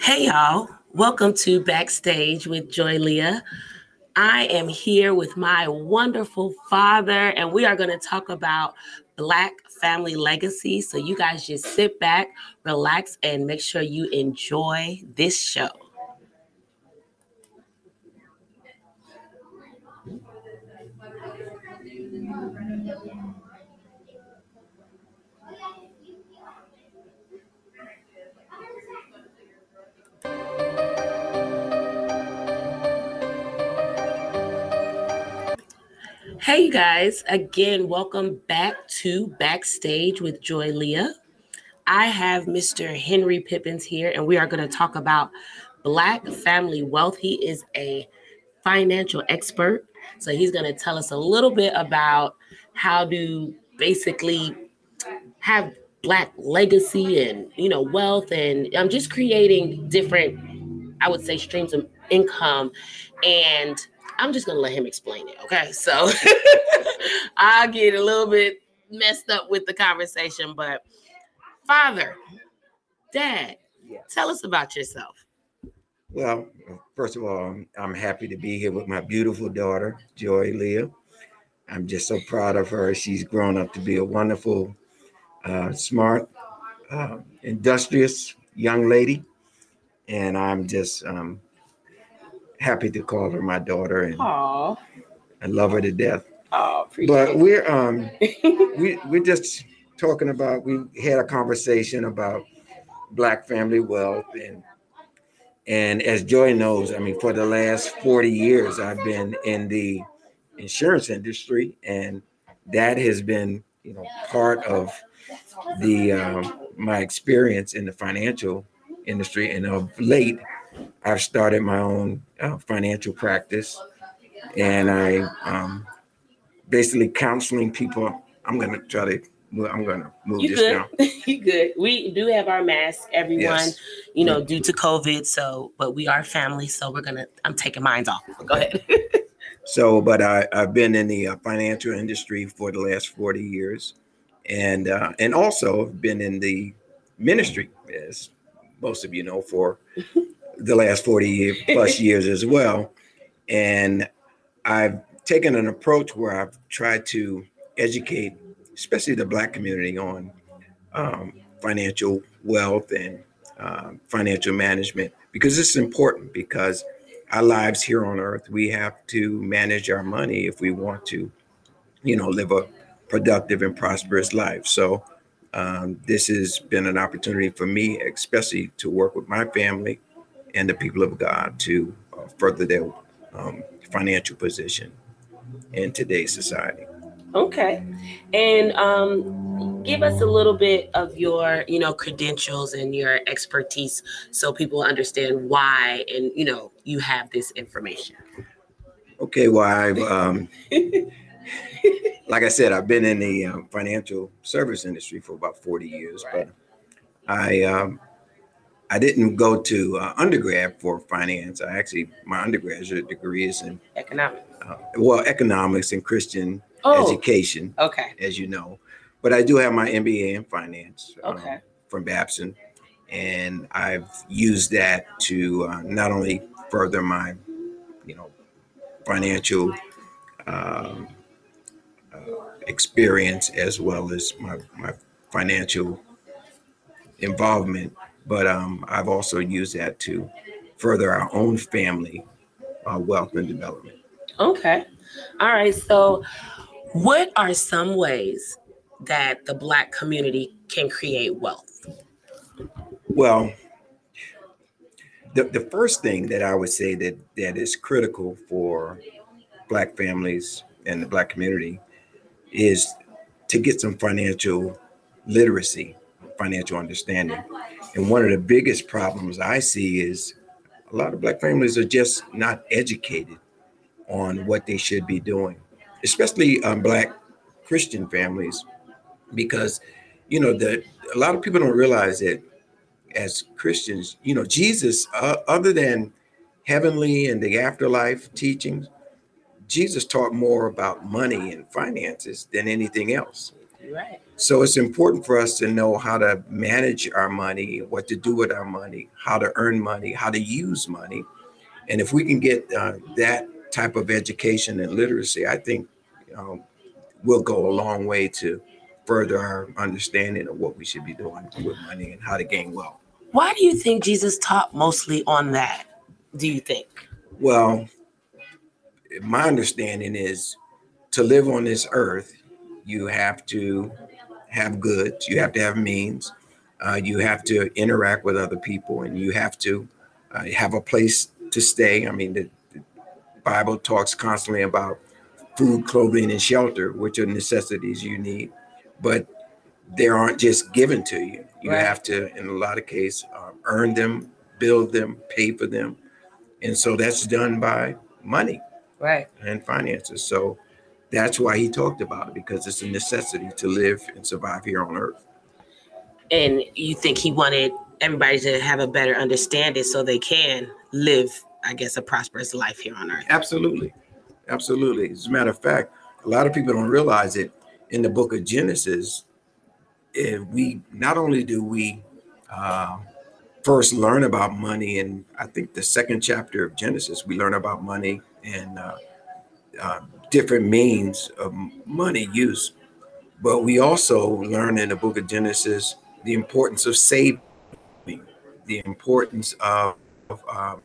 Hey, y'all. Welcome to Backstage with Joy Leah. I am here with my wonderful father, and we are going to talk about Black family legacy. So, you guys just sit back, relax, and make sure you enjoy this show. Hey, you guys. Again, welcome back to Backstage with Joy Leah. I have Mr. Henry Pippins here, and we are going to talk about Black family wealth. He is a financial expert. So he's going to tell us a little bit about how to basically have Black legacy and, you know, wealth and I'm um, just creating different, I would say, streams of income and I'm just gonna let him explain it. Okay. So I get a little bit messed up with the conversation, but father, dad, yes. tell us about yourself. Well, first of all, I'm happy to be here with my beautiful daughter, Joy Leah. I'm just so proud of her. She's grown up to be a wonderful, uh, smart, uh, industrious young lady. And I'm just um, happy to call her my daughter, and Aww. I love her to death. Oh, but we're um we we're just talking about we had a conversation about black family wealth and and as Joy knows, I mean, for the last 40 years, I've been in the insurance industry, and that has been, you know, part of the um, my experience in the financial industry. And of late, I've started my own uh, financial practice, and I um, basically counseling people. I'm to try to. I'm to move you this good. down. you good. We do have our masks, everyone. Yes. You know, due to COVID. So, but we are family, so we're gonna. I'm taking mines off. Go ahead. so, but I, I've been in the uh, financial industry for the last 40 years, and uh, and also been in the ministry, as most of you know, for the last 40 plus years as well. And I've taken an approach where I've tried to educate, especially the Black community, on um, financial wealth and uh, financial management because it's important because our lives here on earth, we have to manage our money if we want to, you know, live a productive and prosperous life. So, um, this has been an opportunity for me, especially to work with my family and the people of God to uh, further their um, financial position in today's society. Okay, and um, give us a little bit of your, you know, credentials and your expertise, so people understand why, and you know, you have this information. Okay, well, I've, um, like I said, I've been in the um, financial service industry for about forty years, right. but I um, I didn't go to uh, undergrad for finance. I actually my undergraduate degree is in economics. Uh, well, economics and Christian oh, education. Okay. As you know, but I do have my MBA in finance. Um, okay. Um, from Babson, and I've used that to uh, not only further my, you know, financial um, uh, experience as well as my my financial involvement but um, I've also used that to further our own family uh, wealth and development. Okay. All right. So, what are some ways that the Black community can create wealth? Well, the, the first thing that I would say that that is critical for Black families and the Black community is to get some financial literacy, financial understanding. And one of the biggest problems I see is a lot of Black families are just not educated on what they should be doing, especially um, Black Christian families, because you know the a lot of people don't realize that as Christians, you know, Jesus, uh, other than heavenly and the afterlife teachings, Jesus taught more about money and finances than anything else. Right. So it's important for us to know how to manage our money, what to do with our money, how to earn money, how to use money. And if we can get uh, that type of education and literacy, I think um, we'll go a long way to further our understanding of what we should be doing with money and how to gain wealth. Why do you think Jesus taught mostly on that? Do you think? Well, my understanding is to live on this earth, you have to have goods, you have to have means, uh, you have to interact with other people, and you have to uh, have a place to stay. I mean, the, the Bible talks constantly about food, clothing, and shelter, which are necessities you need, but they aren't just given to you. You Right. have to, in a lot of cases, uh, earn them, build them, pay for them, and so that's done by money Right. and finances. So that's why he talked about it because it's a necessity to live and survive here on earth. And you think he wanted everybody to have a better understanding so they can live, I guess, a prosperous life here on earth. Absolutely. Absolutely. As a matter of fact, a lot of people don't realize it in the book of Genesis. eh, we not only do we uh, first learn about money, and I think the second chapter of Genesis, we learn about money and uh, uh, different means of money use. But we also learn in the book of Genesis the importance of saving, the importance of, of um,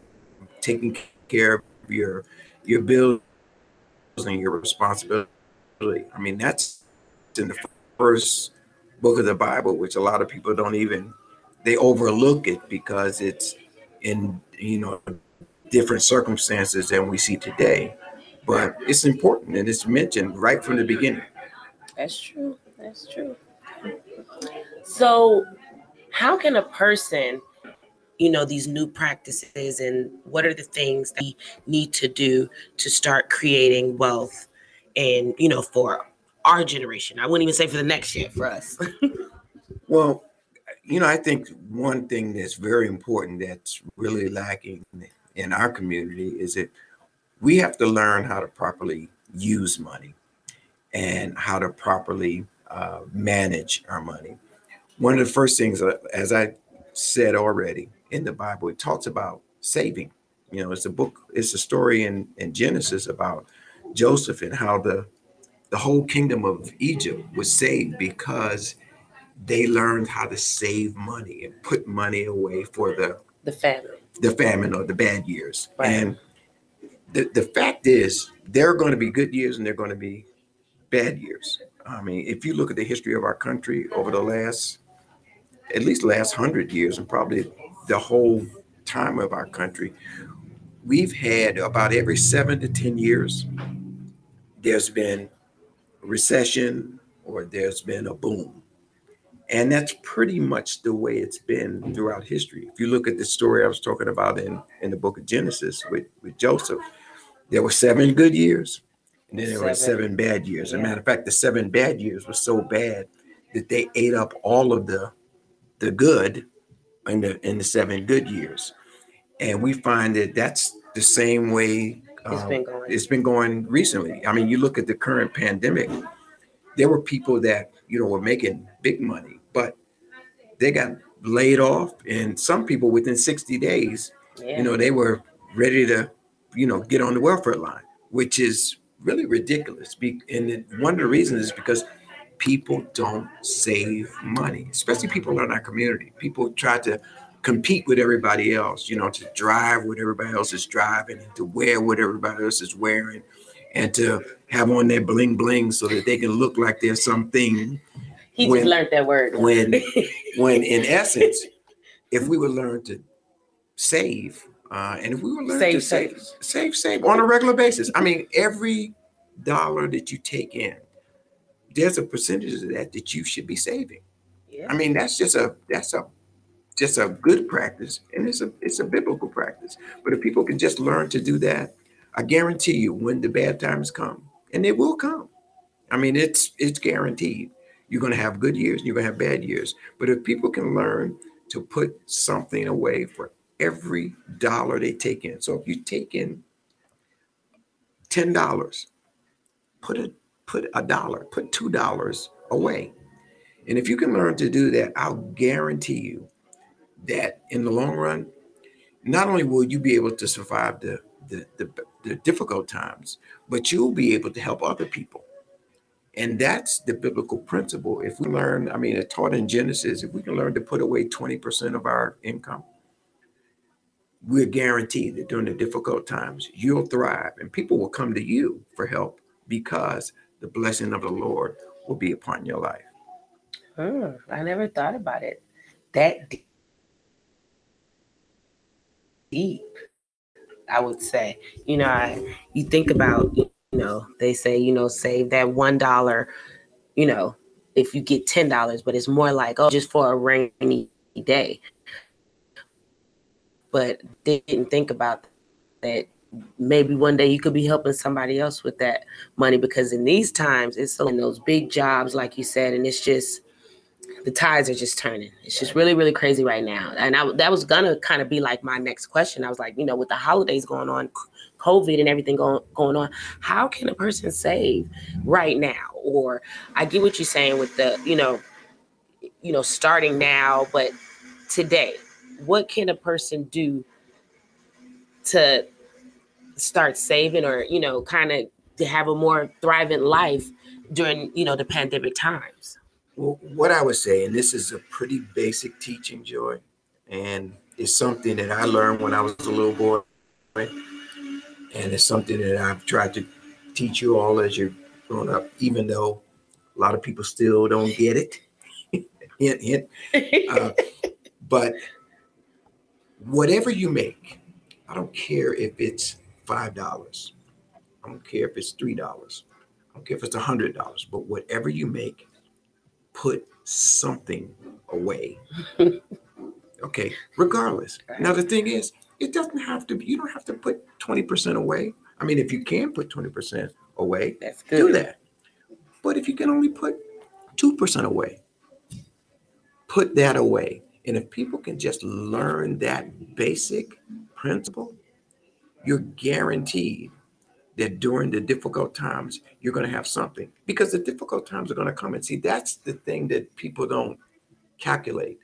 taking care of your your bills and your responsibility. I mean, that's in the first book of the Bible, which a lot of people don't even they overlook it because it's in you know different circumstances than we see today. But it's important and it's mentioned right from the beginning. That's true. That's true. So, how can a person, you know, these new practices and what are the things that we need to do to start creating wealth and, you know, for our generation? I wouldn't even say for the next year, for us. Well, you know, I think one thing that's very important that's really lacking in our community is that we have to learn how to properly use money and how to properly uh, manage our money. One of the first things, uh, as I said already in the Bible, it talks about saving. You know, it's a book, it's a story in, in Genesis about Joseph and how the the whole kingdom of Egypt was saved because they learned how to save money and put money away for the the family. the famine or the bad years. Right. And the, the fact is, there are going to be good years and there are going to be bad years. I mean, if you look at the history of our country over the last, at least last hundred years, and probably the whole time of our country, we've had about every seven to 10 years, there's been recession or there's been a boom. And that's pretty much the way it's been throughout history. If you look at the story I was talking about in, in the book of Genesis with, with Joseph, there were seven good years and then there were Seven. seven bad years. As a matter of fact, the seven bad years were so bad that they ate up all of the the good in the in the seven good years. And we find that that's the same way It's um, been going. it's been going recently. I mean, you look at the current pandemic, there were people that, you know, were making big money, but they got laid off. And some people within 60 days, Yeah. you know, they were ready to, you know, get on the welfare line, which is really ridiculous. And one of the reasons is because people don't save money, especially people in our community. People try to compete with everybody else, you know, to drive what everybody else is driving, and to wear what everybody else is wearing, and to have on their bling bling so that they can look like they're something. he when- just learned that word. When, when in essence, if we would learn to save, uh, and if we would learn Save, to save, save. save, save on a regular basis. I mean, every dollar that you take in, there's a percentage of that that you should be saving. yeah. I mean, that's just a that's a just a good practice, and it's a it's a biblical practice. But if people can just learn to do that, I guarantee you, when the bad times come, and they will come. I mean, it's it's guaranteed. You're going to have good years, and you're going to have bad years. But if people can learn to put something away for every dollar they take in, so if you take in ten dollars, put a put a dollar, put two dollars away. And if you can learn to do that, I'll guarantee you that in the long run, not only will you be able to survive the, the, the, the difficult times, but you'll be able to help other people. And that's the biblical principle. If we learn, I mean, it's taught in Genesis, if we can learn to put away 20% of our income, we're guaranteed that during the difficult times, you'll thrive and people will come to you for help because the blessing of the Lord will be upon your life. Hmm, I never thought about it that deep. I would say, you know, I, you think about, you know, they say, you know, save that one dollar, you know, if you get ten dollars, but it's more like, oh, just for a rainy day. But didn't think about that maybe one day you could be helping somebody else with that money because in these times it's so in those big jobs like you said and it's just the tides are just turning. It's just really really crazy right now. And I, that was gonna kind of be like my next question. I was like you know with the holidays going on covid and everything going, going on how can a person save right now? Or i get what you're saying with the you know you know starting now but today what can a person do to start saving or you know kind of to have a more thriving life during you know the pandemic times? Well what i would say and this is a pretty basic teaching joy and it's something that i learned when i was a little boy and it's something that i've tried to teach you all as you're growing up even though a lot of people still don't get it. Hint hint. Uh, but whatever you make i don't care if it's five dollars. I don't care if it's three dollars. I don't care if it's a hundred dollars. But whatever you make, put something away. okay, regardless. Now the thing is, it doesn't have to. be, You don't have to put twenty percent away. I mean, if you can put twenty percent away, do that. But if you can only put two percent away, put that away. And if people can just learn that basic principle, you're guaranteed that during the difficult times, you're going to have something because the difficult times are going to come. And see, that's the thing that people don't calculate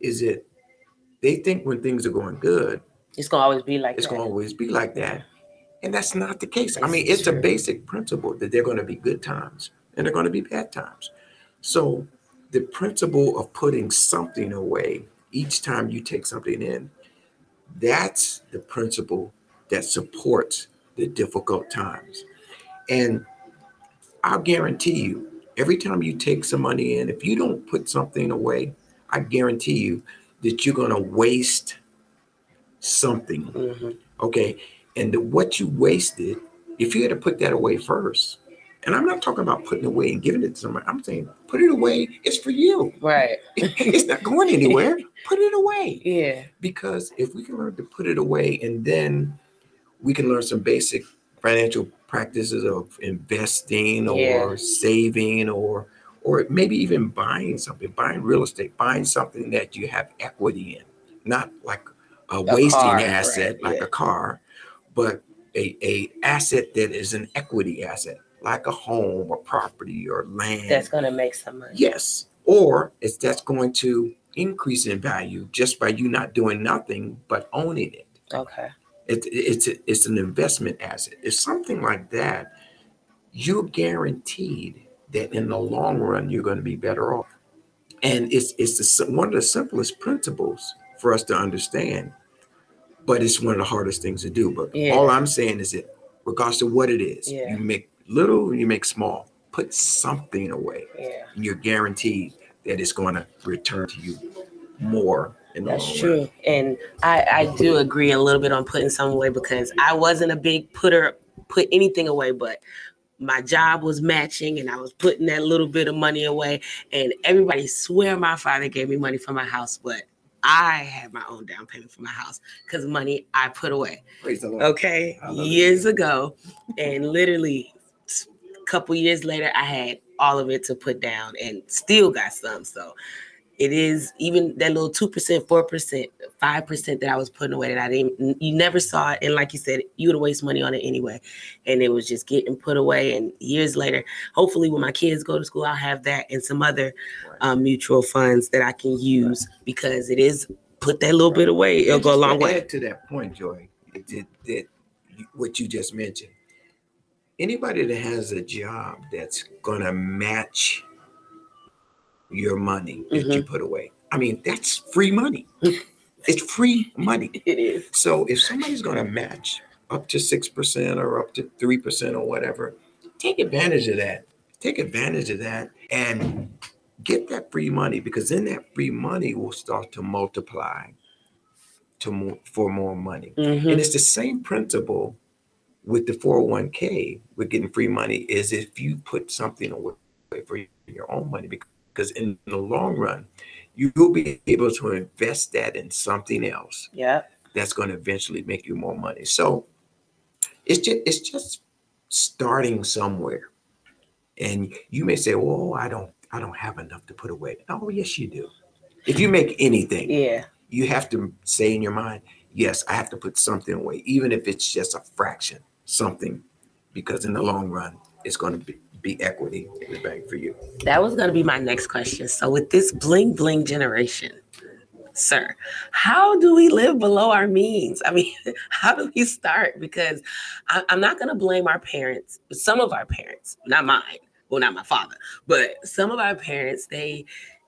is it they think when things are going good, it's going to always be like it's that. going to always be like that. And that's not the case. I mean, it's a basic principle that they're going to be good times and they're going to be bad times. So the principle of putting something away each time you take something in, that's the principle that supports the difficult times. And I'll guarantee you, every time you take some money in, if you don't put something away, I guarantee you that you're going to waste something. Mhm. Okay. And the, what you wasted, if you had to put that away first, and I'm not talking about putting away and giving it to somebody, I'm saying put it away. It's for you. Right. it's not going anywhere. Put it away. Yeah. Because if we can learn to put it away and then we can learn some basic financial practices of investing or Yeah. saving or or maybe even buying something, buying real estate, buying something that you have equity in, not like a, wasting car, asset right, like yeah. a car, but a, a asset that is an equity asset, like a home or property or land. That's going to make some money. Yes. Or it's that's going to increase in value just by you not doing nothing but owning it. Okay. It, it's it's an investment asset. If something like that, you're guaranteed that in the long run you're going to be better off. And it's it's the, one of the simplest principles for us to understand, but it's one of the hardest things to do. But Yeah. all I'm saying is that regardless of what it is, Yeah. you make little, you make small, put something away Yeah. and you're guaranteed that it's going to return to you more in That's true. And I, I do agree a little bit on putting some away because I wasn't a big putter, put anything away, but my job was matching and I was putting that little bit of money away. And everybody swear my father gave me money for my house, but I had my own down payment for my house because money I put away. Praise the Lord. Okay. Years ago. And literally couple years later, I had all of it to put down and still got some. So it is even that little two percent, four percent, five percent that I was putting away that I didn't. You never saw it, and like you said, you would waste money on it anyway, and it was just getting put away. And years later, hopefully, when my kids go to school, I'll have that and some other um, mutual funds that I can use because it is put that little bit away. It'll go a long way. Add to that point, Joy, that, that you- what you just mentioned. Anybody that has a job that's gonna match your money that you put away, I mean, that's free money. it's free money. It is. So if somebody's gonna match up to six percent or up to three percent or whatever, take advantage of that. Take advantage of that and get that free money because then that free money will start to multiply to more, for more money. Mhm. And it's the same principle with the 401k with getting free money is if you put something away for your own money because in the long run you will be able to invest that in something else Yeah. that's going to eventually make you more money. So it's just it's just starting somewhere. And you may say, "Well, I don't I don't have enough to put away." Oh, yes you do. If you make anything, Yeah. you have to say in your mind, "Yes, I have to put something away, even if it's just a fraction, something because in the long run it's going to be, be equity in the bank for you." That was going to be my next question. So, with this bling bling generation, sir, how do we live below our means? I mean, how do we start? Because I, I'm not going to blame our parents, but some of our parents, not mine, well, not my father, but some of our parents, they,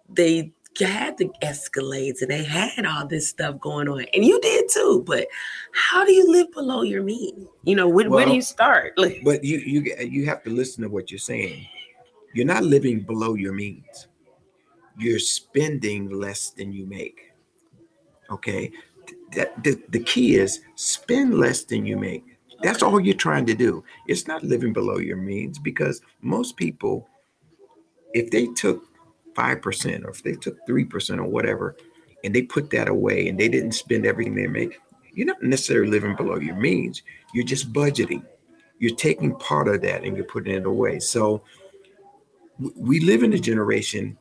they, had the escalades and they had all this stuff going on and you did too but how do you live below your means you know where, where do you start But you you you have to listen to what you're saying. You're not living below your means. You're spending less than you make. Okay. That the, the key is spend less than you make. That's all you're trying to do. It's not living below your means because most people, if they took five percent or if they took three percent or whatever, and they put that away and they didn't spend everything they make, you're not necessarily living below your means. You're just budgeting you're taking part of that and you're putting it away. So we live in a generation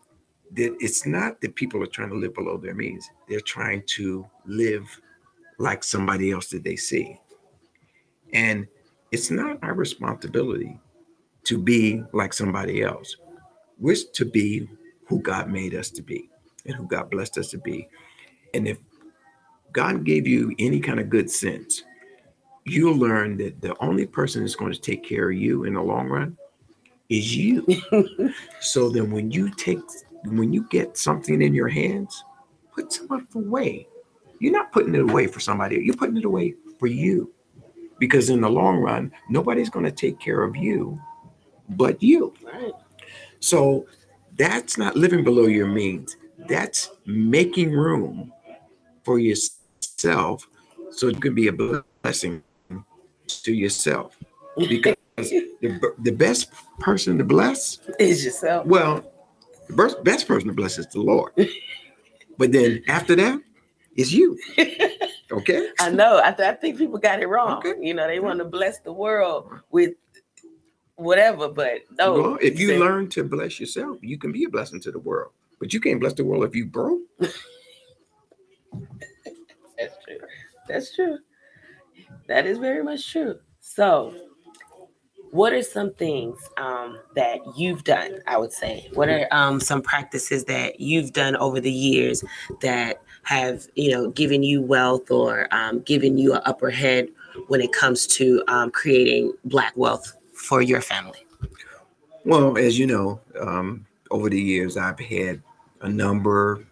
that it's not that people are trying to live below their means. They're trying to live like somebody else that they see. And it's not our responsibility to be like somebody else. We're to be who God made us to be and who God blessed us to be. And if God gave you any kind of good sense, you'll learn that the only person that's going to take care of you in the long run is you. so then when you take when you get something in your hands, put some of it away. You're not putting it away for somebody, you're putting it away for you. Because in the long run, nobody's going to take care of you but you. right So that's not living below your means. That's making room for yourself so you can be a blessing to yourself. Because the, the best person to bless, is yourself well, the best, best person to bless is the Lord. But then after that, it's you. Okay? I know. I, th- I think people got it wrong. Okay. You know, they want to bless the world with whatever, but no. Well, if you learn to bless yourself, you can be a blessing to the world. But you can't bless the world if you broke. that's true. That's true. That is very much true. So, what are some things um, that you've done? I would say. What are um, some practices that you've done over the years that have you know given you wealth or um, given you an upper head when it comes to um, creating black wealth for your family? Well, as you know, um, over the years, I've had a number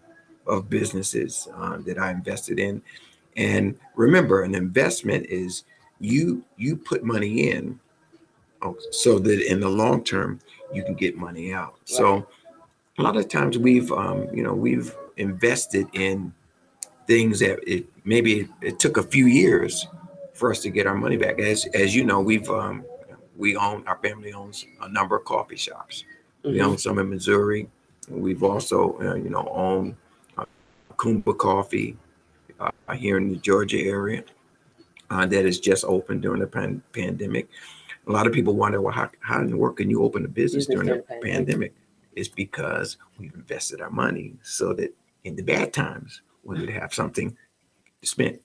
of businesses uh, that I invested in, and remember, an investment is you you put money in, oh, so that in the long term you can get money out. So, a lot of times we've um, you know we've invested in things that it maybe it, it took a few years for us to get our money back. As as you know, we've um, we own our family owns a number of coffee shops. We Mhm. own some in Missouri. We've also, uh, you know, owned uh, Kumba Coffee uh, here in the Georgia area uh, that has just opened during the pan- pandemic. A lot of people wonder, well, how, how in the world can you open a business during the pandemic. pandemic? is because we've invested our money so that in the bad times we would have something to spend.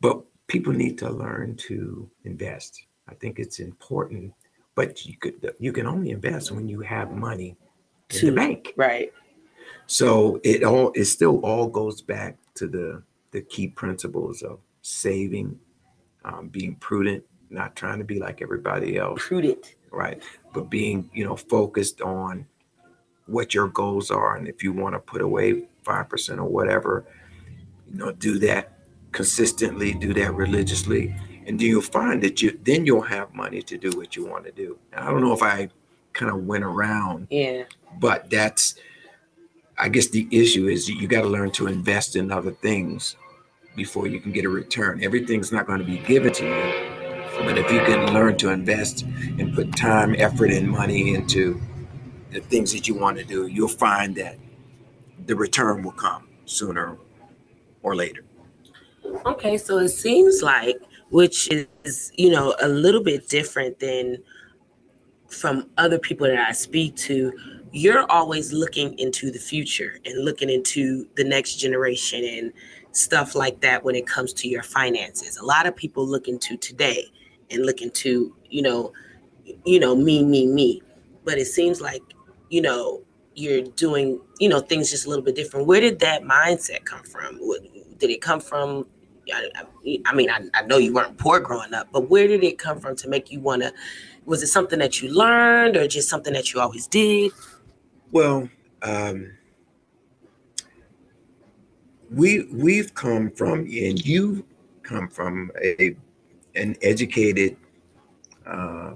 But people need to learn to invest. I think it's important, but you could you can only invest when you have money in To- the bank. Right. So it all it still all goes back to the the key principles of saving, um, being prudent, not trying to be like everybody else, Prudent. right? But being you know focused on what your goals are, and if you want to put away five percent or whatever, you know, do that consistently, do that religiously, and then you'll find that you then you'll have money to do what you want to do. I don't know if I kind of went around Yeah. but that's i guess the issue is you got to learn to invest in other things before you can get a return everything's not going to be given to you but if you can learn to invest and put time effort and money into the things that you want to do you'll find that the return will come sooner or later Okay, so it seems like, which is, you know, a little bit different than from other people that I speak to, you're always looking into the future and looking into the next generation and stuff like that when it comes to your finances. A lot of people look into today and look into, you know, you know, me, me, me. But it seems like, you know, you're doing, you know, things just a little bit different. Where did that mindset come from? Did it come from I, mean, I, I know you weren't poor growing up, but where did it come from to make you want to? Was it something that you learned, or just something that you always did? Well, um, we we've come from, and you come from a an educated uh,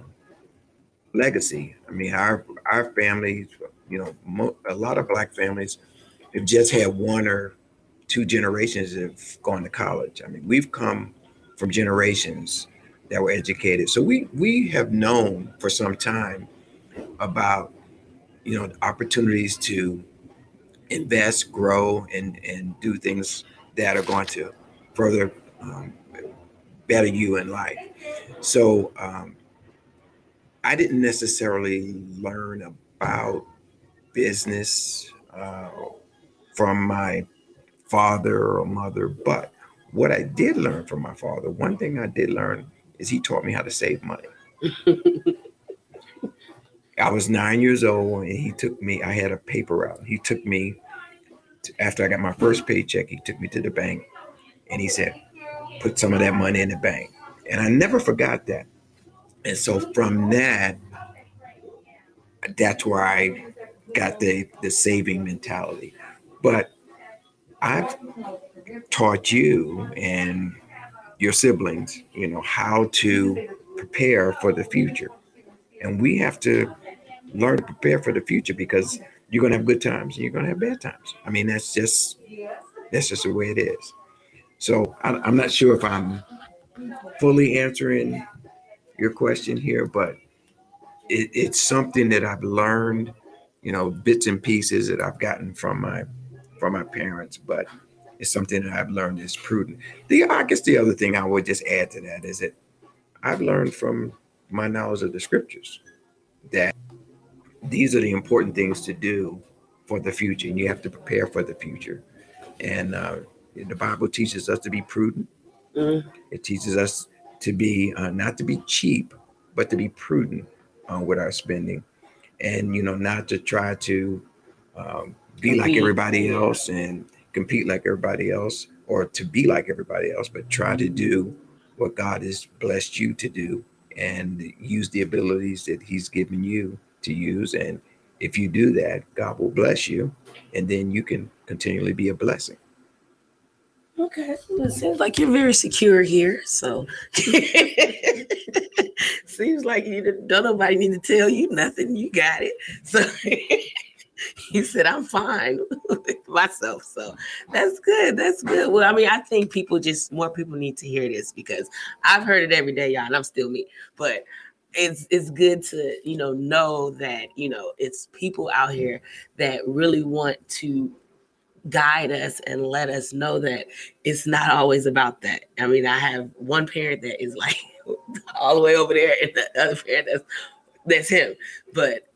legacy. I mean, our our families, you know, mo- a lot of black families have just had one or two generations that have gone to college. I mean, we've come from generations that were educated, so we we have known for some time about you know opportunities to invest grow and and do things that are going to further um, better you in life so um, i didn't necessarily learn about business uh, from my father or mother but what i did learn from my father one thing i did learn is he taught me how to save money I was nine years old and he took me, I had a paper route. He took me, to, after I got my first paycheck, he took me to the bank and he said, put some of that money in the bank. And I never forgot that. And so from that, that's where I got the, the saving mentality. But I've taught you and your siblings, you know, how to prepare for the future. And we have to learn to prepare for the future because you're gonna have good times and you're gonna have bad times. I mean, that's just that's just the way it is. So I, I'm not sure if I'm fully answering your question here, but it, it's something that I've learned, you know, bits and pieces that I've gotten from my from my parents, but it's something that I've learned is prudent. The I guess the other thing I would just add to that is that I've learned from my knowledge of the scriptures that these are the important things to do for the future, and you have to prepare for the future. And uh, the Bible teaches us to be prudent. Mm. It teaches us to be uh, not to be cheap, but to be prudent uh, with our spending, and you know, not to try to um, be like everybody else and compete like everybody else, or to be like everybody else, but try to do what God has blessed you to do and use the abilities that He's given you to use. And if you do that, God will bless you, and then you can continually be a blessing. Okay, well, it seems like you're very secure here. So seems like you don't nobody need to tell you nothing. You got it. So he said, "I'm fine myself." So that's good. That's good. Well, I mean, I think people just more people need to hear this because I've heard it every day, y'all, and I'm still me. But it's it's good to you know know that you know it's people out here that really want to guide us and let us know that it's not always about that. I mean, I have one parent that is like all the way over there, and the other parent that's that's him. But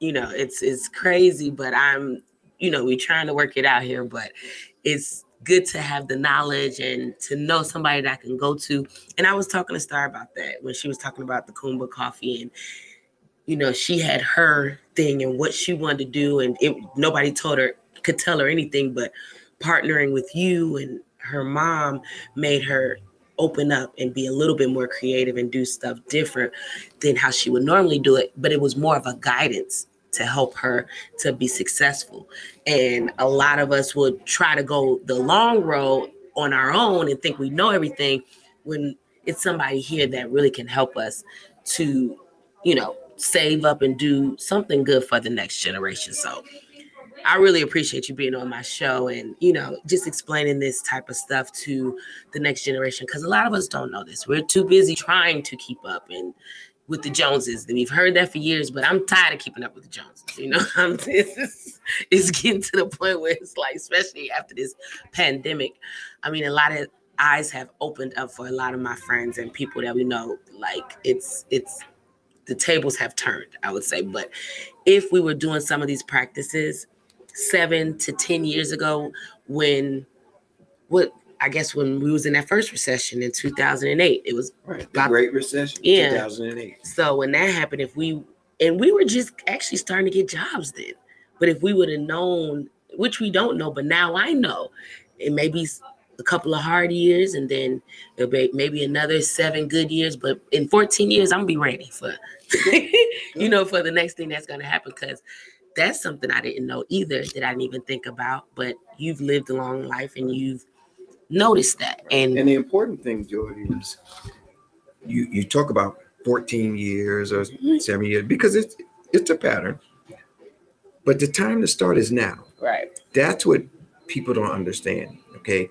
you know, it's it's crazy, but I'm, you know, we're trying to work it out here, but it's good to have the knowledge and to know somebody that I can go to. And I was talking to Star about that when she was talking about the Kumba coffee and you know, she had her thing and what she wanted to do and it nobody told her could tell her anything but partnering with you and her mom made her open up and be a little bit more creative and do stuff different than how she would normally do it but it was more of a guidance to help her to be successful. And a lot of us would try to go the long road on our own and think we know everything when it's somebody here that really can help us to, you know, save up and do something good for the next generation. So I really appreciate you being on my show and, you know, just explaining this type of stuff to the next generation because a lot of us don't know this. We're too busy trying to keep up and with the Joneses. And We've heard that for years, but I'm tired of keeping up with the Joneses. You know, I'm, it's, it's getting to the point where it's like, especially after this pandemic, I mean, a lot of eyes have opened up for a lot of my friends and people that we know. Like it's it's the tables have turned, I would say. But if we were doing some of these practices seven to ten years ago, when what I guess when we was in that first recession in 2008, it was right, the about, Great Recession, yeah. 2008. So when that happened, if we and we were just actually starting to get jobs then, but if we would have known, which we don't know, but now I know, it may be a couple of hard years and then it'll be maybe another seven good years. But in 14 years, I'm gonna be ready for, you know, for the next thing that's gonna happen because that's something I didn't know either that I didn't even think about. But you've lived a long life and you've notice that. And and the important thing, Joy, is you you talk about 14 years or mm-hmm. seven years because it's it's a pattern. But the time to start is now. Right. That's what people don't understand. Okay.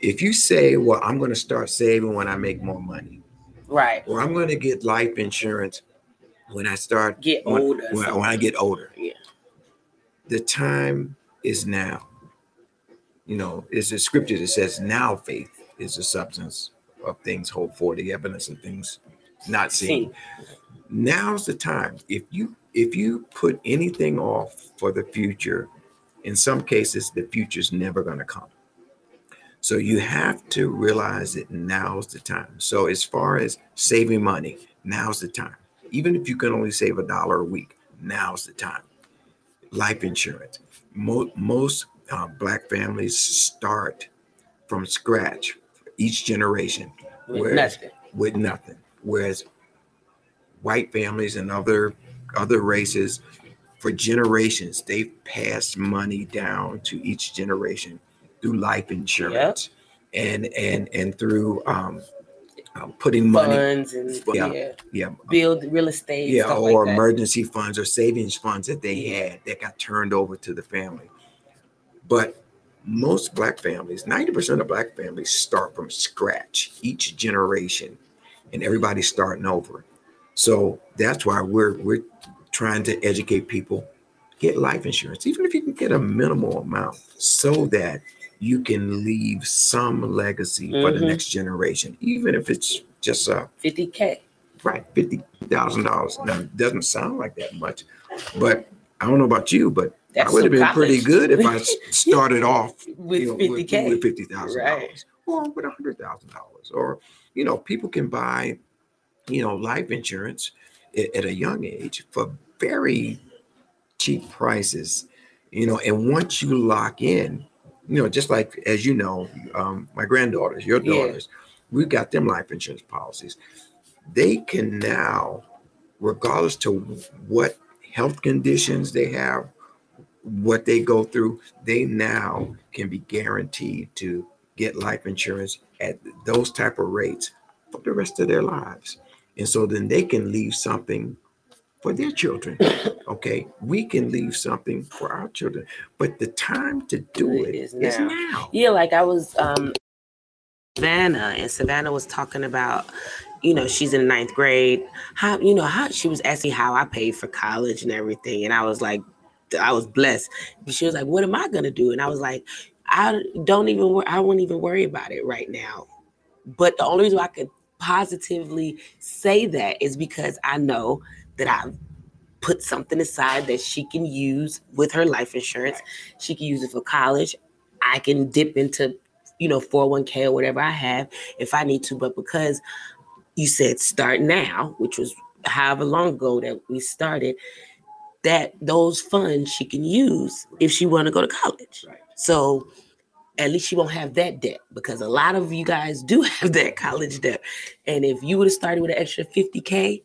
If you say, well, I'm going to start saving when I make more money. Right. Or I'm going to get life insurance when I start get older. When, when I get older. Yeah. The time is now you know, it's a scripture that says, now faith is the substance of things hoped for, the evidence of things not seen. Now's the time. If you if you put anything off for the future, in some cases, the future's never going to come. So you have to realize that now's the time. So as far as saving money, now's the time. Even if you can only save a dollar a week, now's the time. Life insurance. Most, most uh, black families start from scratch each generation with whereas, nothing. With nothing. Whereas white families and other other races, for generations, they've passed money down to each generation through life insurance yep. and and and through um, um, putting funds money, and yeah, yeah, yeah, build real estate, yeah, or like emergency funds or savings funds that they had that got turned over to the family. But most black families, 90% of black families start from scratch each generation and everybody's starting over. So that's why we're we're trying to educate people get life insurance, even if you can get a minimal amount, so that you can leave some legacy mm-hmm. for the mm-hmm. next generation, even if it's just a 50k. Right, fifty thousand dollars. Now it doesn't sound like that much, but I don't know about you, but that's I would have been pretty good if I started off with you know, 50K. With, with fifty thousand right. dollars or with a hundred thousand dollars. Or, you know, people can buy, you know, life insurance at, at, a young age for very cheap prices. You know, and once you lock in, you know, just like as you know, um, my granddaughters, your daughters, yeah. we've got them life insurance policies. They can now, regardless to what health conditions they have, what they go through, they now can be guaranteed to get life insurance at those type of rates for the rest of their lives. And so then they can leave something for their children. Okay. We can leave something for our children. But the time to do it, it is, now. is now. Yeah, like I was um Savannah, and Savannah was talking about, you know, she's in ninth grade. How, you know, how she was asking how I paid for college and everything. And I was like, I was blessed. She was like, "What am I gonna do?" And I was like, "I don't even. I won't even worry about it right now." But the only reason I could positively say that is because I know that I've put something aside that she can use with her life insurance. She can use it for college. I can dip into, you know, 401k or whatever I have if I need to. But because you said start now, which was however long ago that we started, that those funds she can use if she want to go to college. Right. So at least she won't have that debt because a lot of you guys do have that college debt. And if you would have started with an extra 50K,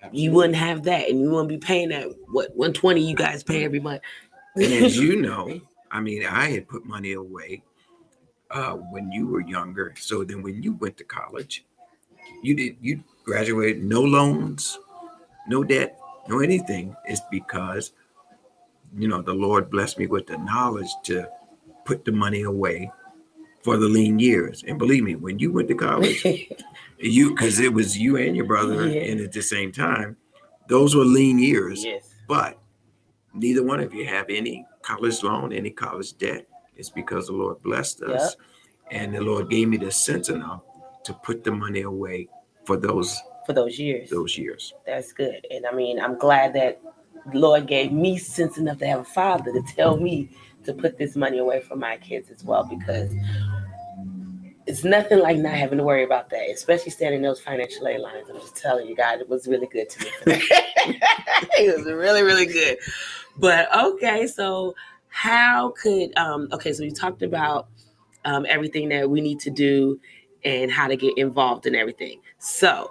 Absolutely. you wouldn't have that. And you wouldn't be paying that what 120 you guys pay every month. and as you know, I mean, I had put money away uh, when you were younger. So then when you went to college, you did you graduated no loans, no debt, no anything. It's because you know the Lord blessed me with the knowledge to put the money away for the lean years. And believe me, when you went to college, you because it was you and your brother yeah. and at the same time, those were lean years. Yes. But neither one of you have any college loan, any college debt. It's because the Lord blessed us. Yep. And the Lord gave me the sense enough to put the money away for those for those years. Those years. That's good. And I mean, I'm glad that the Lord gave me sense enough to have a father to tell me to put this money away for my kids as well because it's nothing like not having to worry about that, especially standing those financial aid lines. I'm just telling you, God, it was really good to me. it was really, really good. But okay, so how could um okay, so we talked about um everything that we need to do and how to get involved in everything. So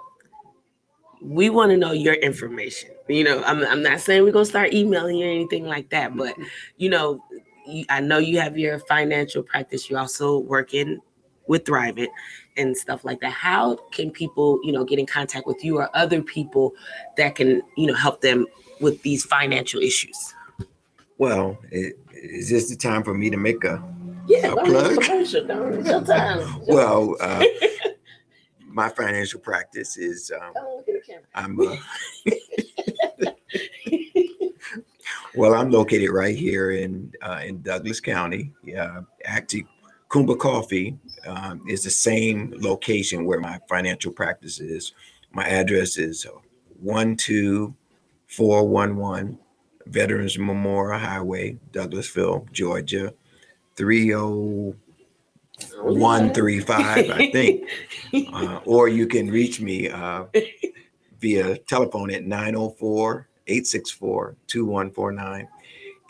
we want to know your information. You know, I'm, I'm not saying we're gonna start emailing you or anything like that, but you know, you, I know you have your financial practice. You're also working with Thrivent and stuff like that. How can people, you know, get in contact with you or other people that can, you know, help them with these financial issues? Well, it, is this the time for me to make a, yeah, a plug? well, uh, my financial practice is um, I'm uh, well, I'm located right here in uh, in Douglas County. Yeah, actually, Kumba Coffee um, is the same location where my financial practice is. My address is one two four one one Veterans Memorial Highway, Douglasville, Georgia, three zero one three five, I think. uh, or you can reach me uh, via telephone at 904 864 2149.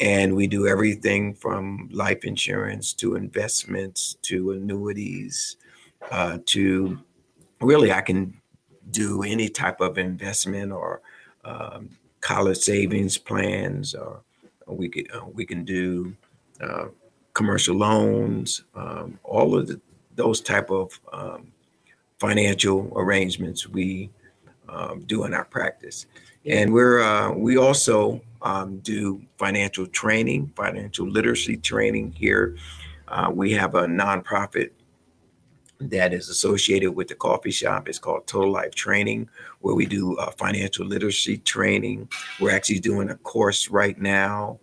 And we do everything from life insurance to investments to annuities uh, to really, I can do any type of investment or um, college savings plans, or, or we could uh, we can do uh, commercial loans, um, all of the, those type of um, financial arrangements we um, do in our practice. And we're uh, we also um, do financial training, financial literacy training here. Uh, we have a nonprofit that is associated with the coffee shop. It's called Total Life Training, where we do uh, financial literacy training. We're actually doing a course right now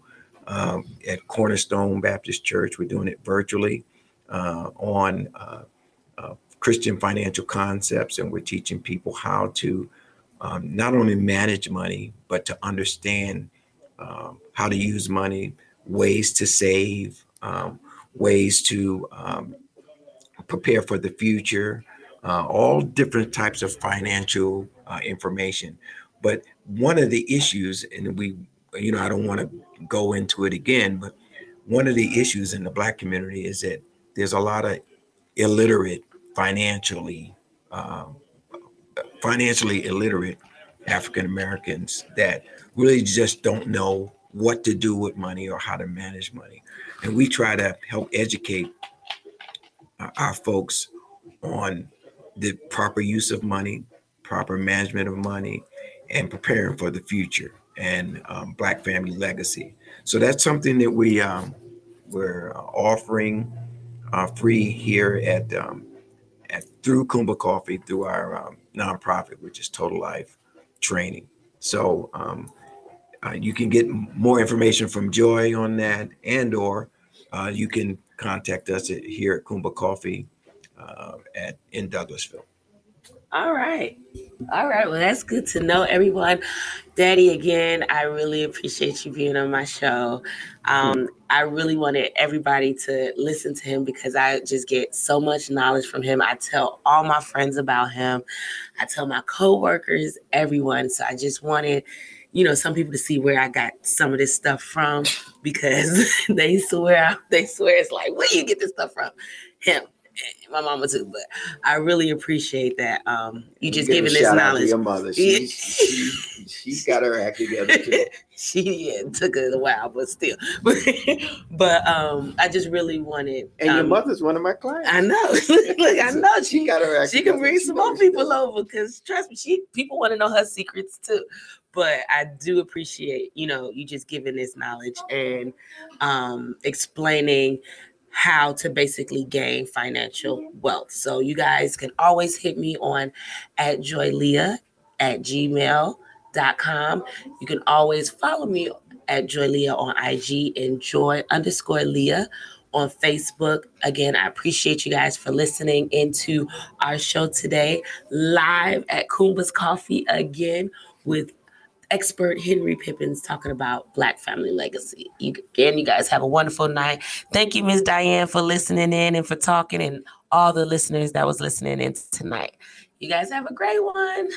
um, at Cornerstone Baptist Church. We're doing it virtually uh, on uh, uh, Christian financial concepts, and we're teaching people how to um, not only manage money, but to understand um, how to use money, ways to save, um, ways to um, prepare for the future, uh, all different types of financial uh, information. But one of the issues, and we you know, I don't want to go into it again, but one of the issues in the black community is that there's a lot of illiterate, financially, um, financially illiterate African Americans that really just don't know what to do with money or how to manage money. And we try to help educate uh, our folks on the proper use of money, proper management of money, and preparing for the future and um, Black Family Legacy. So that's something that we um, we're offering uh, free here at um, at through Kumba Coffee through our um, nonprofit, which is Total Life Training. So um, uh, you can get more information from Joy on that, and or uh, you can contact us at, here at Kumba Coffee uh, at in Douglasville. All right. All right. Well, that's good to know, everyone. Daddy, again, I really appreciate you being on my show. Um, I really wanted everybody to listen to him because I just get so much knowledge from him. I tell all my friends about him, I tell my coworkers, everyone. So I just wanted, you know, some people to see where I got some of this stuff from because they swear they swear it's like, where do you get this stuff from? Him my mama too, but I really appreciate that. Um, you just giving this knowledge. your mother, she, she, she's got her act together too. she yeah, took it a while, but still. but um, I just really wanted. And um, your mother's one of my clients. I know. Look, I know she, she got her act. She can bring some more people over because trust me, she people want to know her secrets too but I do appreciate, you know, you just giving this knowledge and um, explaining how to basically gain financial wealth. So you guys can always hit me on at joyleah at gmail.com. You can always follow me at joyleah on IG and joy underscore leah on Facebook. Again, I appreciate you guys for listening into our show today, live at Kumba's Coffee again with expert Henry Pippins talking about Black family legacy. You, again, you guys have a wonderful night. Thank you, Ms. Diane, for listening in and for talking, and all the listeners that was listening in tonight. You guys have a great one.